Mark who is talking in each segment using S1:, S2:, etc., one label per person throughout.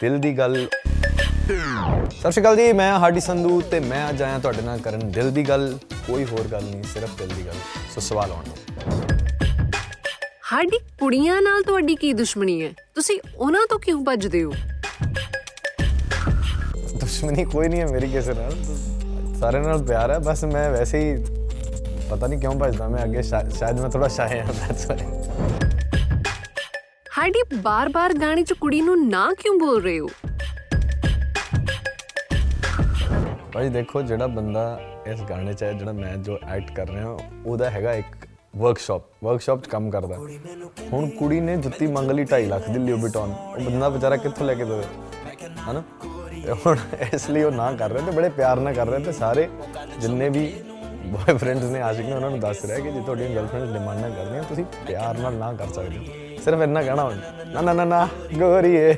S1: ਦਿਲ ਦੀ ਗੱਲ। ਸਤਿ ਸ਼੍ਰੀ ਅਕਾਲ ਜੀ ਮੈਂ ਹਾਰਡੀ ਸੰਧੂ ਤੇ ਮੈਂ ਅੱਜ ਆਇਆ ਤੁਹਾਡੇ ਨਾਲ ਕਰਨ ਦਿਲ ਦੀ ਗੱਲ। ਕੋਈ ਹੋਰ ਗੱਲ ਨਹੀਂ ਸਿਰਫ ਦਿਲ ਦੀ ਗੱਲ। ਸੋ ਸਵਾਲ ਆਉਣ
S2: ਸਾਡੀ ਕੁੜੀਆਂ ਨਾਲ ਤੁਹਾਡੀ ਕੀ ਦੁਸ਼ਮਣੀ ਹੈ? ਤੁਸੀਂ ਉਹਨਾਂ ਤੋਂ ਕਿਉਂ ਭੱਜਦੇ ਹੋ?
S1: ਦੁਸ਼ਮਣੀ ਕੋਈ ਨਹੀਂ ਹੈ ਮੇਰੀ ਕਿਸੇ ਨਾਲ। ਸਾਰੇ ਨਾਲ ਪਿਆਰ ਹੈ ਬਸ ਮੈਂ ਵੈਸੇ ਹੀ ਪਤਾ ਨਹੀਂ ਕਿਉਂ ਭੱਜਦਾ ਮੈਂ ਅੱਗੇ ਸ਼ਾਇਦ ਮੈਂ ਥੋੜਾ ਸ਼ਾਇ ਹਾਂ ਦੈਟਸ ਵਾਈ
S2: ਸਾਡੀ ਬਾਰ-ਬਾਰ ਗਾਣੇ 'ਚ ਕੁੜੀ ਨੂੰ ਨਾ ਕਿਉਂ ਬੋਲ ਰਹੇ ਹੋ?
S1: ਭਾਈ ਦੇਖੋ, ਜਿਹੜਾ ਬੰਦਾ ਇਸ ਗਾਣੇ 'ਚ ਹੈ, ਜਿਹੜਾ ਮੈਂ ਜੋ ਐਕਟ ਕਰ ਰਿਹਾ, ਉਹਦਾ ਹੈਗਾ ਇੱਕ ਵਰਕਸ਼ਾਪ ਵਰਕਸ਼ਾਪ 'ਚ ਕੰਮ ਕਰਦਾ। ਹੁਣ ਕੁੜੀ ਨੇ ਜੁੱਤੀ ਮੰਗ ਲਈ 2.5 ਲੱਖ ਦੀ ਲਿਓ ਬਿਟੌਨ ਉਹ ਬੰਦਾ ਵਿਚਾਰਾ ਕਿੱਥੋਂ ਲੈ ਕੇ ਦੇਵੇ? ਹਨਾ? ਤੇ ਹੁਣ ਇਸ ਲਈ ਉਹ ਨਾ ਕਰ ਰਿਹਾ ਤੇ ਬੜੇ ਪਿਆਰ ਨਾਲ ਕਰ ਰਿਹਾ ਤੇ ਸਾਰੇ ਜਿੰਨੇ ਵੀ ਬॉयਫ੍ਰੈਂਡਸ ਨੇ, ਆਸ਼ਿਕ ਨੇ, ਉਹਨਾਂ ਨੂੰ ਦੱਸ ਰਿਹਾ ਕਿ ਜੇ, ਤੁਹਾਡੀਆਂ ਗਰਲਫ੍ਰੈਂਡਸ ਡਿਮਾਂਡਾਂ ਕਰਦੀਆਂ ਤੁਸੀਂ ਪਿਆਰ ਨਾਲ ਨਾ ਕਰ ਸਕਦੇ ਹੋ। ਸਿਰਫ ਇੰਨਾ ਕਹਿਣਾ ਹੁੰਦਾ ਨਾ ਨਾ ਨਾ ਗੋਰੀਏ।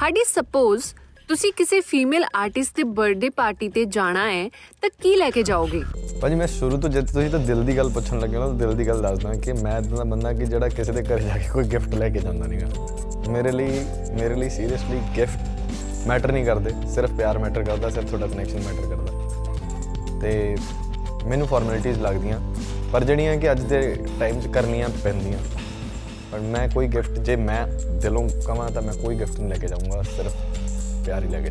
S2: ਸਾਡੀ ਸਪੋਜ਼ ਤੁਸੀਂ ਕਿਸੇ ਫੀਮੇਲ ਆਰਟਿਸਟ ਦੇ ਬਰਥਡੇ ਪਾਰਟੀ ਤੇ ਜਾਣਾ ਹੈ ਤਾਂ ਕੀ ਲੈ ਕੇ ਜਾਓਗੇ?
S1: ਭਾਜੀ ਮੈਂ ਸ਼ੁਰੂ ਤੋਂ ਜਦ ਤੁਸੀਂ ਤਾਂ ਦਿਲ ਦੀ ਗੱਲ ਪੁੱਛਣ ਲੱਗੇ ਹੋ ਨਾ ਤਾਂ ਦਿਲ ਦੀ ਗੱਲ ਦੱਸਦਾ ਕਿ ਮੈਂ ਇਦਾਂ ਦਾ ਬੰਦਾ ਕਿ ਜਿਹੜਾ ਕਿਸੇ ਦੇ ਘਰ ਜਾ ਕੇ ਕੋਈ ਗਿਫਟ ਲੈ ਕੇ ਜਾਂਦਾ ਨਹੀਂਗਾ ਮੇਰੇ ਲਈ ਮੇਰੇ ਲਈ ਸੀਰੀਅਸਲੀ ਗਿਫਟ ਮੈਟਰ ਨਹੀਂ ਕਰਦੇ ਸਿਰਫ ਪਿਆਰ ਮੈਟਰ ਕਰਦਾ ਸਿਰਫ ਤੁਹਾਡਾ ਕਨੈਕਸ਼ਨ ਮੈਟਰ ਕਰਦਾ। ਤੇ ਮੈਨੂੰ ਫਾਰਮੈਲਿਟੀਆਂ ਲੱਗਦੀਆਂ। ਪਰ ਜਿਹੜੀਆਂ ਕਿ ਅੱਜ ਦੇ ਟਾਈਮ 'ਚ ਕਰਨੀਆਂ ਪੈਂਦੀਆਂ। ਪਰ ਮੈਂ ਕੋਈ ਗਿਫਟ ਜੇ ਮੈਂ ਦਿਲੋਂ ਕਵਾਂ ਤਾਂ ਮੈਂ ਕੋਈ ਗਿਫਟ ਨਹੀਂ ਲੈ ਕੇ ਜਾਊਂਗਾ ਸਿਰਫ ਪਿਆਰ ਹੀ ਲੈ ਕੇ।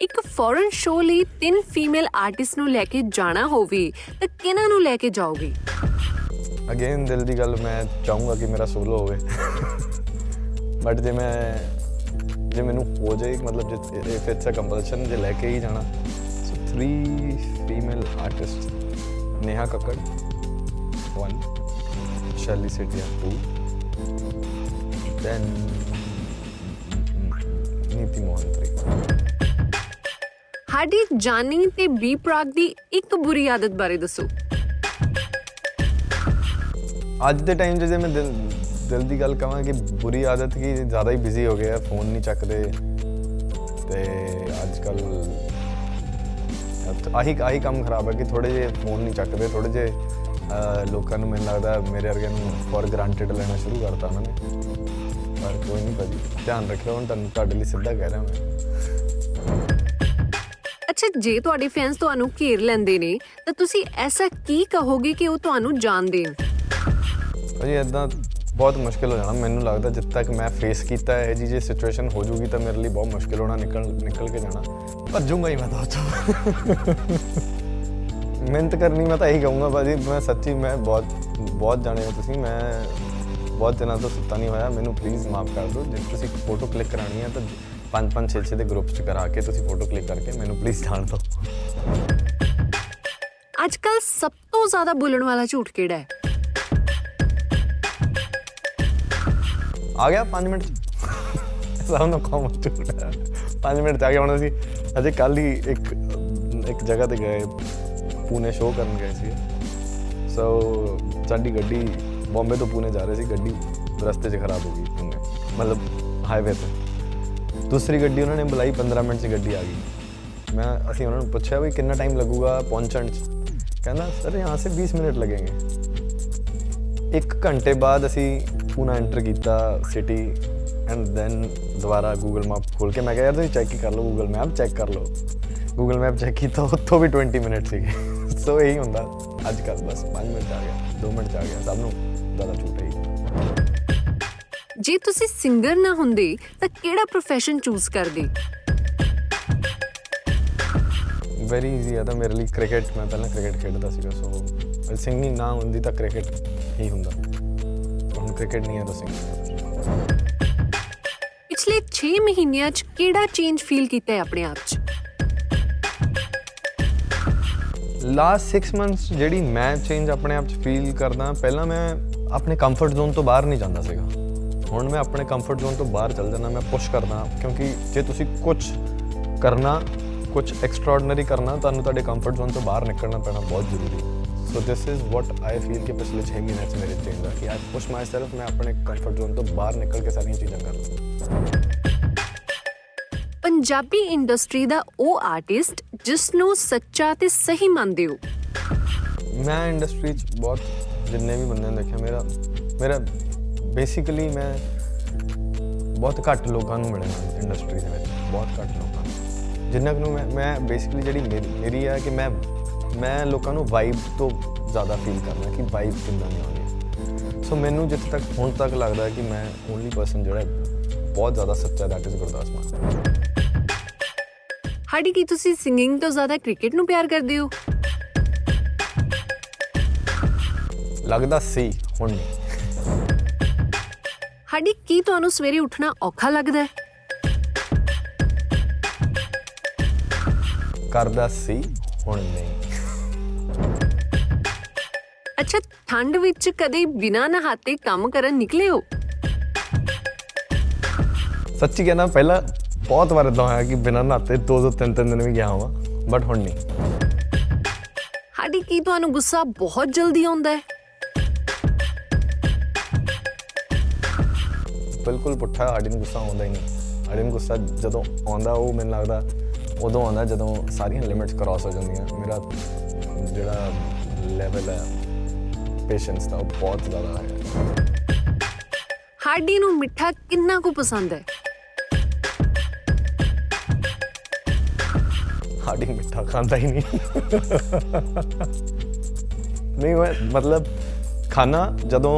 S2: ਇੱਕ ਫੋਰਨ ਸ਼ੋਅ ਲਈ ਤਿੰਨ ਫੀਮੇਲ ਆਰਟਿਸਟ ਨੂੰ ਲੈ ਕੇ ਜਾਣਾ ਹੋਵੇ ਤਾਂ ਕਿਹਨਾਂ ਨੂੰ ਲੈ ਕੇ ਜਾਓਗੇ?
S1: ਅਗੇਨ ਦਿਲ ਦੀ ਗੱਲ ਮੈਂ ਚਾਹੂੰਗਾ ਕਿ ਮੇਰਾ ਸੋਲੋ ਹੋਵੇ। ਬਟ ਜੇ ਮੈਂ ਜੇ ਮੈਨੂੰ ਹੋ ਜਾਏ ਮਤਲਬ ਜੇ ਇਟਸ ਅ ਕੰਪਲਸ਼ਨ ਜੇ ਲੈ ਕੇ ਹੀ ਜਾਣਾ so 3 female artist Neha Kakkar 1 Shaily Sethia 2 then ਨੀਤੀ ਮੋਹਨ 3
S2: ਸਾਡੀ ਜਾਨੀ ਤੇ ਬੀ ਪ੍ਰਾਗ ਦੀ ਇੱਕ ਬੁਰੀ ਆਦਤ ਬਾਰੇ ਦੱਸੋ
S1: ਅੱਜ ਦੇ ਟਾਈਮ 'ਚ ਜੇ ਮੈਂ ਦਿਲ ਦਿਲ ਦੀ ਗੱਲ ਕਹਾਂ ਕਿ ਬੁਰੀ ਆਦਤ ਕੀ ਜ਼ਿਆਦਾ ਹੀ ਬਿਜ਼ੀ ਹੋ ਗਿਆ ਫੋਨ ਨਹੀਂ ਚੱਕਦੇ ਤੇ ਅੱਜ ਕੱਲ ਆਹੀ ਆਹੀ ਕੰਮ ਖਰਾਬ ਹੈ ਕਿ ਥੋੜੇ ਜੇ ਫੋਨ ਨਹੀਂ ਚੱਕਦੇ ਥੋੜੇ ਜੇ ਲੋਕਾਂ ਨੂੰ ਮੈਨੂੰ ਲੱਗਦਾ ਮੇਰੇ ਵਰਗਿਆਂ ਨੂੰ ਫॉर ਗ੍ਰਾਂਟਡ ਲੈਣਾ ਸ਼ੁਰੂ ਕਰਤਾ ਉਹਨਾਂ ਨੇ। ਪਰ ਕੋਈ ਨਹੀਂ ਭਾਜੀ ਧਿਆਨ ਰੱਖਿਓ ਹੁਣ ਤੁਹਾਨੂੰ ਤੁਹਾਡੇ ਲਈ ਸਿੱਧਾ ਕਹਿ ਰਿਹਾ ਮੈਂ।
S2: ਅੱਛਾ ਜੇ ਤੁਹਾਡੇ ਫੈਨਸ ਤੁਹਾਨੂੰ ਘੇਰ ਲੈਂਦੇ ਨੇ ਤਾਂ ਤੁਸੀਂ ਐਸਾ ਕੀ ਕਹੋਗੇ ਕਿ ਉਹ ਤੁਹਾਨੂੰ ਜਾਣਦੇ ਹਨ
S1: ਭਾਜੀ ਇਦਾਂ ਬਹੁਤ ਮੁਸ਼ਕਿਲ ਹੋ ਜਾਣਾ। ਮੈਨੂੰ ਲੱਗਦਾ ਜਦ ਤੱਕ ਮੈਂ ਫੇਸ ਕੀਤਾ ਹੈ ਇਹ ਜੀ ਜੇ ਸਿਚੁਏਸ਼ਨ ਹੋ ਜੂਗੀ ਤਾਂ ਮੇਰੇ ਲਈ ਬਹੁਤ ਮੁਸ਼ਕਿਲ ਹੋਣਾ, ਨਿਕਲ ਨਿਕਲ ਕੇ ਜਾਣਾ। ਭੱਜੂਗਾ ਹੀ ਮੈਂ ਤਾਂ ਉੱਥੋਂ। ਮਿਹਨਤ ਕਰਨੀ ਮੈਂ ਤਾਂ ਇਹੀ ਕਹੂੰਗਾ ਭਾਜੀ, ਮੈਂ ਸੱਚੀ, ਮੈਂ ਬਹੁਤ ਬਹੁਤ ਜਾਣੇ ਹੋ ਤੁਸੀਂ, ਮੈਂ ਬਹੁਤ ਦਿਨਾਂ ਤੋਂ ਸੁੱਤਾ ਨਹੀਂ ਹੋਇਆ। ਮੈਨੂੰ ਪਲੀਜ਼ ਮਾਫ ਕਰ ਦਿਓ, ਜੇ ਤੁਸੀਂ ਫੋਟੋ ਕਲਿੱਕ ਕਰਾਣੀ ਹੈ ਤਾਂ ਪੰਜ ਪੰਜ, ਛੇ ਛੇ ਦੇ ਗਰੁੱਪ 'ਚ ਕਰਾ ਕੇ ਤੁਸੀਂ ਫੋਟੋ ਕਲਿੱਕ ਕਰਕੇ ਮੈਨੂੰ ਪਲੀਜ਼ ਜਾਣ ਦਿਓ।
S2: ਅੱਜ ਕੱਲ ਸਭ ਤੋਂ ਜ਼ਿਆਦਾ ਬੋਲਣ ਵਾਲਾ ਝੂਠ ਕਿਹੜਾ ਹੈ?
S1: ਆ ਗਿਆ 5 ਮਿੰਟ। ਸਭ ਨੂੰ ਕੰਮ ਟੁੱਟਾ 5 ਮਿੰਟ ਚ ਆ ਗਿਆ। ਹੁਣ ਅਸੀਂ ਅਜੇ ਕੱਲ ਹੀ ਇੱਕ ਇੱਕ ਜਗ੍ਹਾ ਤੇ ਗਏ। ਪੂਨੇ ਸ਼ੋਅ ਕਰਨ ਗਏ ਸੀ। ਸੋ ਸਾਡੀ ਗੱਡੀ ਬੰਬੇ ਤੋਂ ਪੂਨੇ ਜਾ ਰਹੇ ਸੀ। ਗੱਡੀ ਰਸਤੇ 'ਚ ਖਰਾਬ ਹੋ ਗਈ ਪੂਨੇ। ਮਤਲਬ ਹਾਈਵੇ ਤੇ। ਦੂਸਰੀ ਗੱਡੀ ਉਹਨਾਂ ਨੇ ਬੁਲਾਈ 15 ਮਿੰਟ 'ਚ ਗੱਡੀ ਆ ਗਈ। ਮੈਂ, ਅਸੀਂ ਉਹਨਾਂ ਨੂੰ ਪੁੱਛਿਆ ਵੀ ਕਿੰਨਾ ਟਾਈਮ ਲੱਗੂਗਾ ਪਹੁੰਚਣ 'ਚ? ਕਹਿੰਦਾ, ਸਰ ਯਹਾਂ ਸੇ 20 ਮਿੰਟ ਲੱਗेंगे 1 ਘੰਟੇ ਬਾਅਦ ਅਸੀਂ ਪੂਨਾ ਐਂਟਰ ਕੀਤਾ ਸਿਟੀ ਐਂਡ ਦੈਨ ਦੁਬਾਰਾ ਗੂਗਲ ਮੈਪ ਖੋਲ ਕੇ ਮੈਂ ਕਿਹਾ ਯਾਰ ਤੁਸੀਂ ਚੈੱਕ ਹੀ ਕਰ ਲਓ ਗੂਗਲ ਮੈਪ ਚੈੱਕ ਕਰ ਲਓ। ਗੂਗਲ ਮੈਪ ਚੈੱਕ ਕੀਤਾ ਉੱਥੋਂ ਵੀ 20 ਮਿੰਟ ਸੀਗੇ। ਸੋ ਇਹੀ ਹੁੰਦਾ। ਅੱਜ ਕੱਲ੍ਹ ਬਸ 5 ਮਿੰਟ ਆ ਗਿਆ 2 ਮਿੰਟ ਆ ਗਿਆ ਸਭ ਨੂੰ ਜ਼ਿਆਦਾ ਛੂਟ ਹੈ
S2: ਜੇ ਤੁਸੀਂ ਸਿੰਗਰ ਨਾ ਹੁੰਦੇ ਤਾਂ ਕਿਹੜਾ profession ਚੂਜ਼ ਕਰਦੇ?
S1: ਵੈਰੀ ਈਜ਼ੀ ਆ ਤਾਂ ਮੇਰੇ ਲਈ ਕ੍ਰਿਕਟ ਮੈਂ ਪਹਿਲਾਂ ਕ੍ਰਿਕਟ ਖੇਡਦਾ ਸੀਗਾ ਸੋ ਸਿੰਗਿੰਗ ਨਾ ਹੁੰਦੀ ਤਾਂ ਕ੍ਰਿਕਟ ਹੀ ਹੁੰਦਾ। ਹੁਣ ਕ੍ਰਿਕਟ ਨਹੀਂ ਹੈ ਤਾਂ ਸਿੰਗਿੰਗ
S2: ਪਿਛਲੇ 6 ਮਹੀਨਿਆਂ 'ਚ ਕਿਹੜਾ ਚੇਂਜ ਫੀਲ ਕੀਤਾ ਹੈ ਆਪਣੇ ਆਪ 'ਚ?
S1: ਲਾਸਟ 6 ਮੰਥਸ ਜਿਹੜੀ ਮੈਂ ਚੇਂਜ ਆਪਣੇ ਆਪ 'ਚ ਫੀਲ ਕਰਦਾ ਪਹਿਲਾਂ ਮੈਂ ਆਪਣੇ ਕੰਫਰਟ ਜ਼ੋਨ ਤੋਂ ਬਾਹਰ ਨਹੀਂ ਜਾਂਦਾ ਸੀਗਾ। ਹੁਣ ਮੈਂ ਆਪਣੇ ਕੰਫਰਟ ਜ਼ੋਨ ਤੋਂ ਬਾਹਰ ਚੱਲ ਜਾਂਦਾ ਮੈਂ ਪੁਸ਼ ਕਰਦਾ ਕਿਉਂਕਿ ਜੇ ਤੁਸੀਂ ਕੁਝ ਕਰਨਾ ਕੁਝ ਐਕਸਟਰਾਆਰਡੀਨਰੀ ਕਰਨਾ ਤੁਹਾਨੂੰ ਤੁਹਾਡੇ ਕੰਫਰਟ ਜ਼ੋਨ ਤੋਂ ਬਾਹਰ ਨਿਕਲਣਾ ਪੈਣਾ ਬਹੁਤ ਜ਼ਰੂਰੀ ਹੈ। So this is what I feel ਕਿ ਪਿਛਲੇ 6 ਮਹੀਨਿਆਂ 'ਚ ਮੇਰੇ ਚੇਂਜ ਆ ਕਿ ਆਈ ਪੁਸ਼ ਮਾਈਸੈਲਫ ਮੈਂ ਆਪਣੇ ਕੰਫਰਟ ਜ਼ੋਨ ਤੋਂ ਬਾਹਰ ਨਿਕਲ ਕੇ ਸਾਰੀਆਂ ਚੀਜ਼ਾਂ ਕਰਦਾ
S2: ਪੰਜਾਬੀ ਇੰਡਸਟਰੀ ਦਾ ਉਹ ਆਰਟਿਸਟ ਜਿਸ ਨੂੰ ਸੱਚਾ ਤੇ ਸਹੀ ਮੰਨਦੇ ਹੋ।
S1: ਮੈਂ ਇੰਡਸਟਰੀ 'ਚ ਬਹੁਤ ਜਿੰਨੇ ਵੀ ਬੰਦਿਆਂ ਨੂੰ ਦੇਖਿਆ ਮੇਰਾ ਮੇਰਾ ਬੇਸਿਕਲੀ ਮੈਂ ਬਹੁਤ ਘੱਟ ਲੋਕਾਂ ਨੂੰ ਮਿਲੇ ਹਨ ਇੰਡਸਟਰੀ ਦੇ ਵਿੱਚ ਬਹੁਤ ਘੱਟ ਲੋਕਾਂ ਜਿੰਨਾ ਨੂੰ ਮੈਂ ਮੈਂ ਬੇਸਿਕਲੀ ਜਿਹੜੀ ਮੇਰੀ ਆ ਕਿ ਮੈਂ ਮੈਂ ਲੋਕਾਂ ਨੂੰ ਵਾਈਬ ਤੋਂ ਜ਼ਿਆਦਾ ਫੀਲ ਕਰਦਾ ਕਿ ਵਾਈਬ ਕਿੰਨਾ ਨਹੀਂ ਆਉਂਦੀ ਸੋ ਮੈਨੂੰ ਜਿੱਥੇ ਤੱਕ ਹੁਣ ਤੱਕ ਲੱਗਦਾ ਹੈ ਕਿ ਮੈਂ ਓਨਲੀ ਪਰਸਨ ਜਿਹੜਾ ਬਹੁਤ ਜ਼ਿਆਦਾ ਸੱਚਾ ਦੈਟ ਇਜ਼ ਗੁਰਦਾਸ ਮਾਨ।
S2: ਹਾਡੀ ਕੀ ਤੁਸੀਂ ਸਿੰਗਿੰਗ ਤੋਂ ਜ਼ਿਆਦਾ ਕ੍ਰਿਕਟ ਨੂੰ ਪਿਆਰ ਕਰਦੇ ਹੋ?
S1: ਲੱਗਦਾ ਸੀ ਹੁਣ ਨਹੀਂ।
S2: ਹਾਡੀ ਕੀ ਤੁਹਾਨੂੰ ਸਵੇਰੇ ਉੱਠਣਾ ਔਖਾ ਲੱਗਦਾ ਹੈ?
S1: ਕਰਦਾ ਸੀ ਹੁਣ ਨਹੀਂ।
S2: ਅੱਛਾ ਠੰਡ ਵਿੱਚ ਕਦੇ ਬਿਨਾਂ ਨਹਾਤੇ ਕੰਮ ਕਰਨ ਨਿਕਲੇ ਹੋ?
S1: ਸੱਚੀ ਕਹਿਣਾ ਪਹਿਲਾਂ ਬਹੁਤ ਵਾਰ ਇਦਾਂ ਹੋਇਆ ਕਿ ਬਿਨਾਂ ਨਹਾਤੇ ਦੋ ਦੋ ਤਿੰਨ ਤਿੰਨ ਦਿਨ ਵੀ ਗਿਆ ਹਾਂ ਬਟ ਹੁਣ ਨਹੀਂ।
S2: ਹਾਡੀ ਕੀ ਤੁਹਾਨੂੰ ਗੁੱਸਾ ਬਹੁਤ ਜਲਦੀ ਆਉਂਦਾ ਹੈ?
S1: ਬਿਲਕੁਲ ਪੁੱਠਾ ਸਾਡੀ ਨੂੰ ਗੁੱਸਾ ਆਉਂਦਾ ਹੀ ਨਹੀਂ। ਸਾਡੀ ਨੂੰ ਗੁੱਸਾ ਜਦੋਂ ਆਉਂਦਾ ਉਹ ਮੈਨੂੰ ਲੱਗਦਾ ਉਦੋਂ ਆਉਂਦਾ ਜਦੋਂ ਸਾਰੀਆਂ ਲਿਮਿਟਸ ਕ੍ਰਾਸ ਹੋ ਜਾਂਦੀਆਂ। ਮੇਰਾ ਜਿਹੜਾ ਲੈਵਲ ਹੈ ਪੇਸ਼ੈਂਸ ਦਾ ਉਹ ਬਹੁਤ ਜ਼ਿਆਦਾ ਹੈ।
S2: ਹਾਡੀ ਨੂੰ ਮਿੱਠਾ ਕਿੰਨਾ ਕੁ ਪਸੰਦ ਹੈ?
S1: ਸਾਡੀ ਮਿੱਠਾ ਖਾਂਦਾ ਹੀ ਨਹੀਂ। ਨਹੀਂ ਮਤਲਬ ਖਾਣਾ ਜਦੋਂ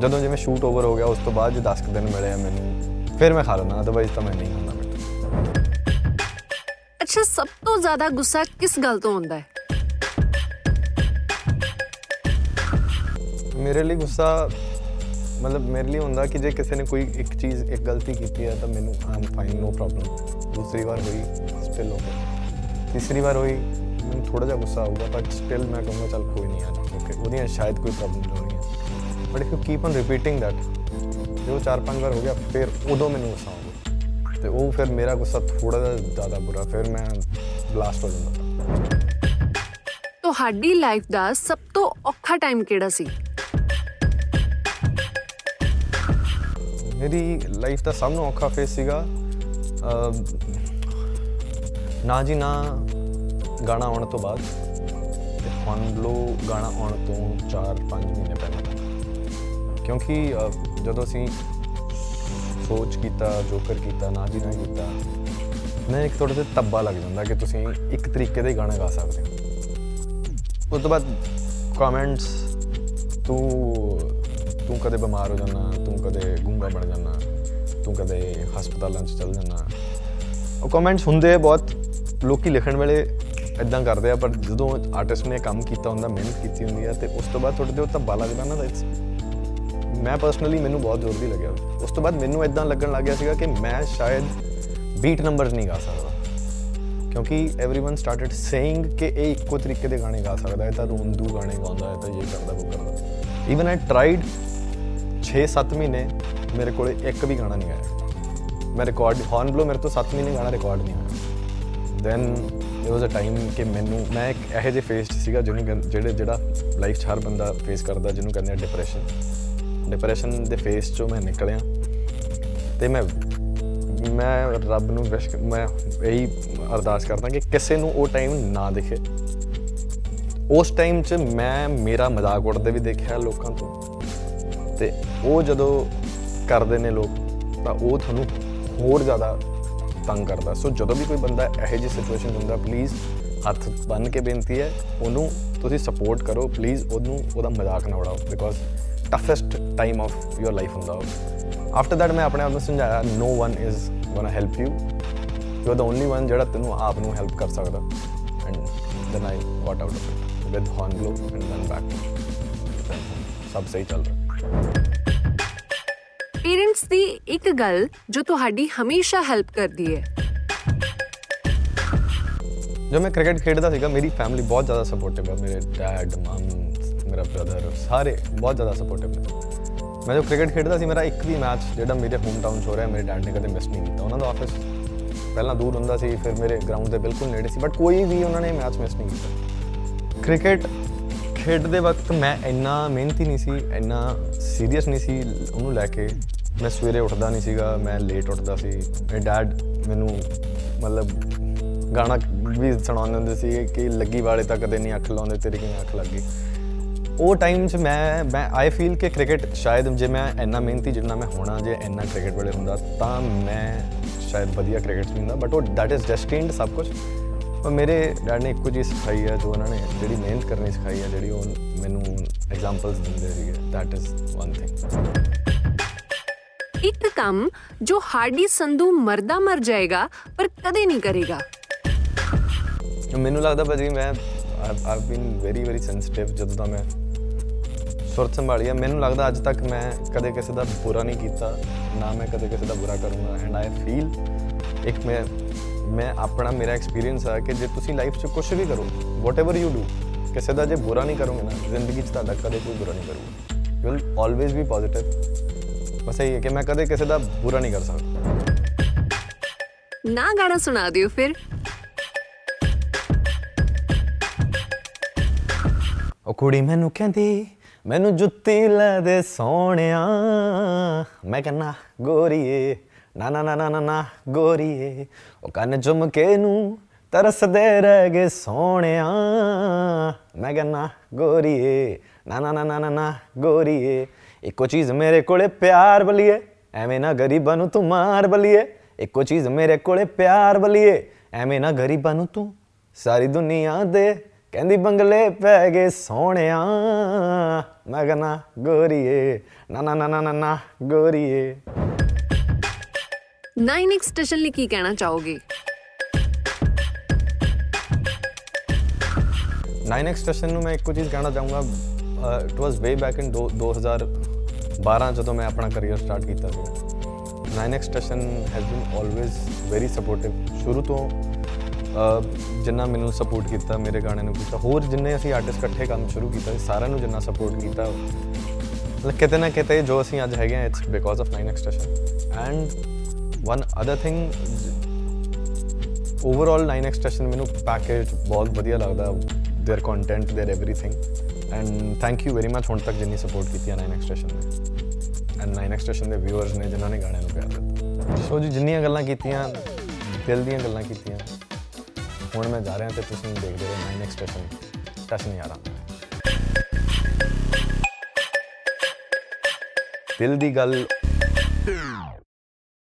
S1: ਜਦੋਂ ਜਿਵੇਂ ਸ਼ੂਟ ਓਵਰ ਹੋ ਗਿਆ ਉਸ ਤੋਂ ਬਾਅਦ ਜੇ 10 ਕੁ ਦਿਨ ਮਿਲੇ ਆ ਮੈਨੂੰ ਫਿਰ ਮੈਂ ਖਾ ਲੈਂਦਾ ਅਦਰਵਾਈਜ਼ ਤਾਂ ਮੈਂ ਨਹੀਂ ਖਾਂਦਾ।
S2: ਅੱਛਾ ਸਭ ਤੋਂ ਜ਼ਿਆਦਾ ਗੁੱਸਾ ਕਿਸ ਗੱਲ ਤੋਂ ਆਉਂਦਾ ਹੈ?
S1: ਮੇਰੇ ਲਈ ਗੁੱਸਾ ਮਤਲਬ ਮੇਰੇ ਲਈ ਹੁੰਦਾ ਕਿ ਜੇ ਕਿਸੇ ਨੇ ਕੋਈ ਇੱਕ ਚੀਜ਼, ਇੱਕ ਗਲਤੀ ਕੀਤੀ ਹੈ ਤਾਂ ਮੈਨੂੰ ਆਮ ਫਾਈਨ ਨੋ ਪ੍ਰੋਬਲਮ ਦੂਸਰੀ ਵਾਰ ਹੋਈ ਸਟਿਲ ਓਕੇ ਤੀਸਰੀ ਵਾਰ ਹੋਈ, ਮੈਨੂੰ ਥੋੜਾ ਜਿਹਾ ਗੁੱਸਾ ਆਊਗਾ ਬਟ ਸਟਿਲ ਮੈਂ ਕਹੂੰਗਾ, ਚੱਲ ਕੋਈ ਨਹੀਂ ਯਾਰ ਓਕੇ ਉਹਦੀਆਂ ਸ਼ਾਇਦ ਕੋਈ ਪ੍ਰੋਬਲਮ ਹੋਣੀ ਹੈ but if you keep on repeating that ਜੋ ਚਾਰ ਪੰਜ ਵਾਰ ਹੋ ਗਿਆ, ਫਿਰ ਉਦੋਂ ਮੈਨੂੰ ਗੁੱਸਾ ਆਊਗਾ। ਤੇ ਉਹ ਫਿਰ ਮੇਰਾ ਗੁੱਸਾ ਥੋੜਾ ਜਿਹਾ ਜ਼ਿਆਦਾ ਬੁਰਾ, ਫਿਰ ਮੈਂ ਬਲਾਸਟ ਹੋ ਜਾਂਦਾ।
S2: ਤੁਹਾਡੀ ਲਾਈਫ ਦਾ ਸਭ ਤੋਂ ਔਖਾ ਟਾਈਮ ਕਿਹੜਾ ਸੀ?
S1: ਮੇਰੀ ਲਾਈਫ ਦਾ ਸਭ ਤੋਂ ਔਖਾ ਫੇਸ ਸੀਗਾ। ਅਮ, ਨਾ ਜੀ ਨਾ ਗਾਣਾ ਆਉਣ ਤੋਂ ਬਾਅਦ ਤੇ ਹੁਣ ਲੋ ਗਾਣਾ ਆਉਣ ਤੋਂ 4-5 ਮਹੀਨੇ ਪਹਿਲਾਂ। ਕਿਉਂਕਿ ਅ, ਜਦੋਂ ਅਸੀਂ ਸੋਚ ਕੀਤਾ ਜੋਕਰ ਕੀਤਾ ਨਾ ਜੀ ਨਾ ਕੀਤਾ ਮੈਂ ਇੱਕ ਥੋੜਾ ਜਿਹਾ ਤੱਬਾ ਲੱਗ ਜਾਂਦਾ ਕਿ ਤੁਸੀਂ ਇੱਕ ਤਰੀਕੇ ਦੇ ਗਾਣੇ ਗਾ ਸਕਦੇ ਹੋ। ਉਸ ਤੋਂ ਬਾਅਦ ਕਮੈਂਟਸ ਤੂੰ ਤੂੰ ਕਦੇ ਬਿਮਾਰ ਹੋ ਜਾਣਾ ਤੂੰ ਕਦੇ ਗੂੰਗਾ ਬਣ ਜਾਣਾ ਤੂੰ ਕਦੇ ਹਸਪਤਾਲਾਂ 'ਚ ਚਲ ਜਾਣਾ ਉਹ ਕਮੈਂਟਸ ਹੁੰਦੇ ਆ ਬਹੁਤ ਲੋਕੀ ਲਿਖਣ ਵੇਲੇ ਇਦਾਂ ਕਰਦੇ ਆ ਪਰ ਜਦੋਂ ਆਰਟਿਸਟ ਨੇ ਕੰਮ ਕੀਤਾ ਹੁੰਦਾ ਮਿਹਨਤ ਕੀਤੀ ਹੁੰਦੀ ਆ ਤੇ ਉਸ ਤੋਂ ਬਾਅਦ ਤੁਹਾਡੇ ਤੇ ਉਹ ਧੱਬਾ ਲੱਗਦਾ ਨਾ ਤਾਂ it's- ਮੈਂ ਪਰਸਨਲੀ ਮੈਨੂੰ ਬਹੁਤ ਜ਼ੋਰ ਦੀ ਲੱਗਿਆ ਉਸ ਤੋਂ ਬਾਅਦ ਮੈਨੂੰ ਇਦਾਂ ਲੱਗਣ ਲੱਗ ਗਿਆ ਸੀਗਾ ਕਿ ਮੈਂ ਸ਼ਾਇਦ ਬੀਟ ਨੰਬਰਸ ਨਹੀਂ ਗਾ ਸਕਦਾ ਕਿਉਂਕਿ एवरीवन ਸਟਾਰਟਡ ਸੇਇੰਗ ਕਿ ਇਹ ਇੱਕੋ ਤਰੀਕੇ ਦੇ ਗਾਣੇ ਗਾ ਸਕਦਾ ਹੈ ਤਾਂ ਰੋਂਦੂ ਗਾਣੇ ਗਾਉਂਦਾ ਹੈ ਤਾਂ ਇਹ ਕਰਦਾ ਉਹ ਕਰਦਾ ਇਵਨ ਆਈ ਟਰਾਈਡ 6-7 ਮਹੀਨੇ ਮੇਰੇ ਕੋਲੇ ਇੱਕ ਵੀ ਗਾਣਾ ਨਹੀਂ ਆਇਆ। ਮੈਂ ਰਿਕਾਰਡ ਹੌਰਨ ਬਲੋ ਮੇਰੇ ਤੋਂ 7 ਮਹੀਨੇ ਗਾਣਾ ਰਿਕਾਰਡ ਨਹੀਂ ਆਇਆ then there was a time ਕਿ ਮੈਨੂੰ, ਮੈਂ ਇੱਕ ਇਹੋ ਜਿਹੇ ਫੇਸ 'ਚ ਸੀਗਾ ਜਿਹਨੂੰ ਕਹਿੰ- ਜਿਹੜੇ, ਜਿਹੜਾ ਲਾਈਫ 'ਚ ਹਰ ਬੰਦਾ ਫੇਸ ਕਰਦਾ, ਜਿਹਨੂੰ ਕਹਿੰਦੇ ਆ ਡਿਪਰੈਸ਼ਨ ਡਿਪਰੈਸ਼ਨ ਦੇ ਫੇਸ 'ਚੋਂ ਮੈਂ ਨਿਕਲਿਆ ਤੇ ਮੈਂ ਮੈਂ ਰੱਬ ਨੂੰ ਵਿਸ਼ ਮੈਂ ਇਹੀ ਅਰਦਾਸ ਕਰਦਾ ਕਿ ਕਿਸੇ ਨੂੰ ਉਹ ਟਾਈਮ ਨਾ ਦਿਖੇ। ਉਸ ਟਾਈਮ 'ਚ ਮੈਂ ਮੇਰਾ ਮਜ਼ਾਕ ਉਡਦੇ ਵੀ ਦੇਖਿਆ ਲੋਕਾਂ ਤੋਂ। ਤੇ ਉਹ ਜਦੋਂ ਕਰਦੇ ਨੇ ਲੋਕ, ਤਾਂ ਉਹ ਤੁਹਾਨੂੰ ਹੋਰ ਜ਼ਿਆਦਾ ਤੰਗ ਕਰਦਾ। ਸੋ ਜਦੋਂ ਵੀ ਕੋਈ ਬੰਦਾ ਇਹੋ ਜਿਹੀ ਸਿਚੁਏਸ਼ਨ ਹੁੰਦਾ ਪਲੀਜ਼ ਹੱਥ ਬੰਨ ਕੇ ਬੇਨਤੀ ਹੈ, ਉਹਨੂੰ ਤੁਸੀਂ ਸਪੋਰਟ ਕਰੋ ਪਲੀਜ਼ ਉਹਨੂੰ, ਉਹਦਾ ਮਜ਼ਾਕ ਨਾ ਉਡਾਓ because toughest time of your life ਹੁੰਦਾ ਉਹ। ਆਫਟਰ ਦੈਟ ਮੈਂ ਆਪਣੇ ਆਪ ਨੂੰ ਸਮਝਾਇਆ no one is gonna help you you are the only one ਜਿਹੜਾ ਤੈਨੂੰ ਆਪ ਨੂੰ ਹੈਲਪ ਕਰ ਸਕਦਾ। And then I got out of it with horn blow and then back ਸਭ ਸਹੀ ਚੱਲ ਰਿਹਾ।
S2: ਪੇਰੈਂਟਸ ਦੀ ਇੱਕ ਗੱਲ ਜੋ ਤੁਹਾਡੀ ਹਮੇਸ਼ਾ ਹੈਲਪ ਕਰਦੀ ਹੈ।
S1: ਜਦ ਮੈਂ ਕ੍ਰਿਕਟ ਖੇਡਦਾ ਸੀਗਾ, ਮੇਰੀ ਫੈਮਿਲੀ ਬਹੁਤ ਜ਼ਿਆਦਾ ਸਪੋਰਟਿਵ ਹੈ ਮੇਰੇ ਡੈਡ ਮਮ ਮੇਰਾ ਬ੍ਰਦਰ ਸਾਰੇ ਬਹੁਤ ਜ਼ਿਆਦਾ ਸਪੋਰਟਿਵ ਨੇ। ਮੈਂ ਜੋ ਕ੍ਰਿਕਟ ਖੇਡਦਾ ਸੀ, ਮੇਰਾ ਇੱਕ ਵੀ ਮੈਚ ਜਿਹੜਾ ਮੇਰੇ ਹੋਮ ਟਾਊਨ 'ਚ ਹੋ ਰਿਹਾ, ਮੇਰੇ ਡੈਡ ਨੇ ਕਦੇ ਮਿਸ ਨਹੀਂ ਕੀਤਾ। ਉਹਨਾਂ ਦਾ ਆਫਿਸ ਪਹਿਲਾਂ ਦੂਰ ਹੁੰਦਾ ਸੀ, ਫਿਰ ਮੇਰੇ ਗਰਾਊਂਡ ਦੇ ਬਿਲਕੁਲ ਨੇੜੇ ਸੀ ਬਟ ਕੋਈ ਵੀ ਉਹਨਾਂ ਨੇ ਮੈਚ ਮਿਸ ਨਹੀਂ ਕੀਤਾ। ਕ੍ਰਿਕਟ ਖੇਡਦੇ ਵਕਤ ਮੈਂ ਇੰਨਾ ਮਿਹਨਤੀ ਨਹੀਂ ਸੀ, ਇੰਨਾ ਸੀਰੀਅਸ ਨਹੀਂ ਸੀ ਉਹਨੂੰ ਲੈ ਕੇ। ਮੈਂ ਸਵੇਰੇ ਉੱਠਦਾ ਨਹੀਂ ਸੀਗਾ, ਮੈਂ ਲੇਟ ਉੱਠਦਾ ਸੀ। ਮੇਰੇ ਡੈਡ ਮੈਨੂੰ ਮਤਲਬ ਗਾਣਾ ਵੀ ਸੁਣਾਉਂਦੇ ਹੁੰਦੇ ਸੀ ਕਿ ਲੱਗੀ ਵਾਲੇ ਤਾਂ ਕਦੇ ਨਹੀਂ ਅੱਖ ਲਾਉਂਦੇ, ਤੇਰੀ ਕਿਵੇਂ ਅੱਖ ਲੱਗ ਗਈ? ਉਹ ਟਾਈਮ 'ਚ ਮੈਂ ਮੈਂ ਆਈ ਫੀਲ ਕਿ ਕ੍ਰਿਕਟ ਸ਼ਾਇਦ ਜੇ ਮੈਂ ਇੰਨਾ ਮਿਹਨਤੀ ਜਿੰਨਾ ਮੈਂ ਹੋਣਾ, ਜੇ ਇੰਨਾ ਕ੍ਰਿਕਟ ਵੇਲੇ ਹੁੰਦਾ, ਤਾਂ ਮੈਂ ਸ਼ਾਇਦ ਵਧੀਆ ਕ੍ਰਿਕਟ ਹੁੰਦਾ ਬਟ ਉਹ ਦੈਟ ਇਜ਼ ਡੈਸਟਿਨਡ ਸਭ ਕੁਝ ਪਰ ਮੇਰੇ ਡੈਡ ਨੇ ਇੱਕੋ ਚੀਜ਼ ਸਿਖਾਈ ਹੈ ਜੋ ਉਹਨਾਂ ਨੇ ਜਿਹੜੀ ਮਿਹਨਤ ਕਰਨੀ ਸਿਖਾਈ ਹੈ ਜਿਹੜੀ ਉਹ ਮੈਨੂੰ ਐਗਜ਼ਾਮਪਲਸ ਦਿੰਦੇ ਸੀਗੇ। ਦੈਟ ਇਜ਼ ਵਨ ਥਿੰਗ
S2: ਇੱਕ ਕੰਮ ਜੋ ਹਾਰਡੀ ਸੰਧੂ ਮਰਦਾ ਮਰ ਜਾਏਗਾ ਪਰ ਕਦੇ ਨਹੀਂ ਕਰੇਗਾ।
S1: ਮੈਨੂੰ ਲੱਗਦਾ ਭਾਜੀ ਮੈਂ I've been very very sensitive ਜਦੋਂ ਦਾ ਮੈਂ ਸੁਰਤ ਸੰਭਾਲੀ ਮੈਨੂੰ ਲੱਗਦਾ ਅੱਜ ਤੱਕ ਮੈਂ ਕਦੇ ਕਿਸੇ ਦਾ ਬੁਰਾ ਨਹੀਂ ਕੀਤਾ ਨਾ ਮੈਂ ਕਦੇ ਕਿਸੇ ਦਾ ਬੁਰਾ ਕਰੂੰਗਾ। ਐਂਡ ਆਈ ਫੀਲ ਇੱਕ ਮੈਂ ਮੈਂ ਆਪਣਾ ਮੇਰਾ ਐਕਸਪੀਰੀਅੰਸ ਹੈ ਕਿ ਜੇ ਤੁਸੀਂ ਲਾਈਫ 'ਚ ਕੁਝ ਵੀ ਕਰੋ ਵਾਟਐਵਰ ਯੂ ਡੂ ਕਿਸੇ ਦਾ ਜੇ ਬੁਰਾ ਨਹੀਂ ਕਰੋਗੇ ਨਾ ਜ਼ਿੰਦਗੀ 'ਚ ਤੁਹਾਡਾ ਕਦੇ ਕੋਈ ਬੁਰਾ ਨਹੀਂ ਕਰੂਗਾ। You will always be positive ਬਸ ਇਹ ਹੈ ਕਿ ਮੈਂ ਕਦੇ ਕਿਸੇ ਦਾ ਬੁਰਾ ਨਹੀਂ ਕਰ ਸਕਦਾ।
S2: ਨਾ ਗਾਣਾ ਸੁਣਾ ਦਿਓ ਫਿਰ।
S1: ਉਹ ਕੁੜੀ ਮੈਨੂੰ ਕਹਿੰਦੀ ਮੈਨੂੰ ਜੁੱਤੀ ਲੈ ਦੇ ਸੋਹਣਿਆ। ਮੈਂ ਕਹਿੰਨਾ ਗੋਰੀਏ ਨਾ ਨਾ ਨਾ ਨਾ ਨਾ ਨਾ ਗੋਰੀਏ ਉਹ ਕੰਨ ਚੁੰਮ ਕੇ ਨੂੰ ਤਰਸਦੇ ਰਹਿ ਗਏ ਸੋਹਣਿਆ ਮੈਂ ਕਹਿੰਨਾ ਗੋਰੀਏ ਨਾ ਨਾ ਨਾ ਨਾ ਨਾ ਨਾ ਗੋਰੀਏ ਇੱਕੋ ਚੀਜ਼ ਮੇਰੇ ਕੋਲੇ ਪਿਆਰ ਬਲੀਏ ਐਵੇਂ ਨਾ ਗਰੀਬਾਂ ਨੂੰ ਤੂੰ ਮਾਰ ਬਲੀਏ ਇੱਕੋ ਚੀਜ਼ ਮੇਰੇ ਕੋਲੇ ਪਿਆਰ ਬਲੀਏ ਐਵੇਂ ਨਾ ਗਰੀਬਾਂ ਨੂੰ ਤੂੰ ਸਾਰੀ ਦੁਨੀਆ ਦੇ ਕਹਿੰਦੀ ਬੰਗਲੇ ਪੈ ਗਏ ਸੋਹਣਿਆ ਮੈਂ ਕਹਿੰਦਾ ਗੋਰੀਏ ਨਾ ਨਾ ਨਾ ਨਾ ਨਾ ਨਾ ਗੋਰੀਏ
S2: 9x ਸਟੇਸ਼ਨ ਲਈ ਕੀ ਕਹਿਣਾ ਚਾਹੋਗੇ?
S1: 9x ਸਟੇਸ਼ਨ ਨੂੰ ਮੈਂ ਇੱਕੋ ਚੀਜ਼ ਕਹਿਣਾ ਚਾਹੂੰਗਾ ਇਟ ਵਾਸ ਵੇ ਬੈਕ ਇਨ 2012 ਜਦੋਂ ਮੈਂ ਆਪਣਾ ਕੈਰੀਅਰ ਸਟਾਰਟ ਕੀਤਾ ਸੀ। 9x station has been always very supportive ਸ਼ੁਰੂ ਤੋਂ ਅਹ, ਜਿੰਨਾ ਮੈਨੂੰ ਸਪੋਰਟ ਕੀਤਾ ਮੇਰੇ ਗਾਣੇ ਨੂੰ ਕੀਤਾ ਹੋਰ ਜਿੰਨੇ ਅਸੀਂ ਆਰਟਿਸਟ ਇਕੱਠੇ ਕੰਮ ਸ਼ੁਰੂ ਕੀਤਾ ਸੀ, ਸਾਰਿਆਂ ਨੂੰ ਜਿੰਨਾ ਸਪੋਰਟ ਕੀਤਾ। ਮਤਲਬ ਕਿਤੇ ਨਾ ਕਿਤੇ ਜੋ ਅਸੀਂ ਅੱਜ ਹੈਗੇ ਆ it's because of 9x station. And one other thing overall nine expression मैं पैकेज बहुत बढ़िया लगता their content their everything and thank you very much हूँ तक जिनी सपोर्ट की नाइन एक्सप्रेशन ने एंड नाइन एक्सप्रेशन के व्यूअर्स ने जिन्होंने गाने प्यार सो जी जिन् गलतियाँ हाँ, दिल दिन गल् हूँ मैं जा रहा तो देखते रहो नाइन एक्सप्रेशन टच नहीं आ रहा। दिल की गल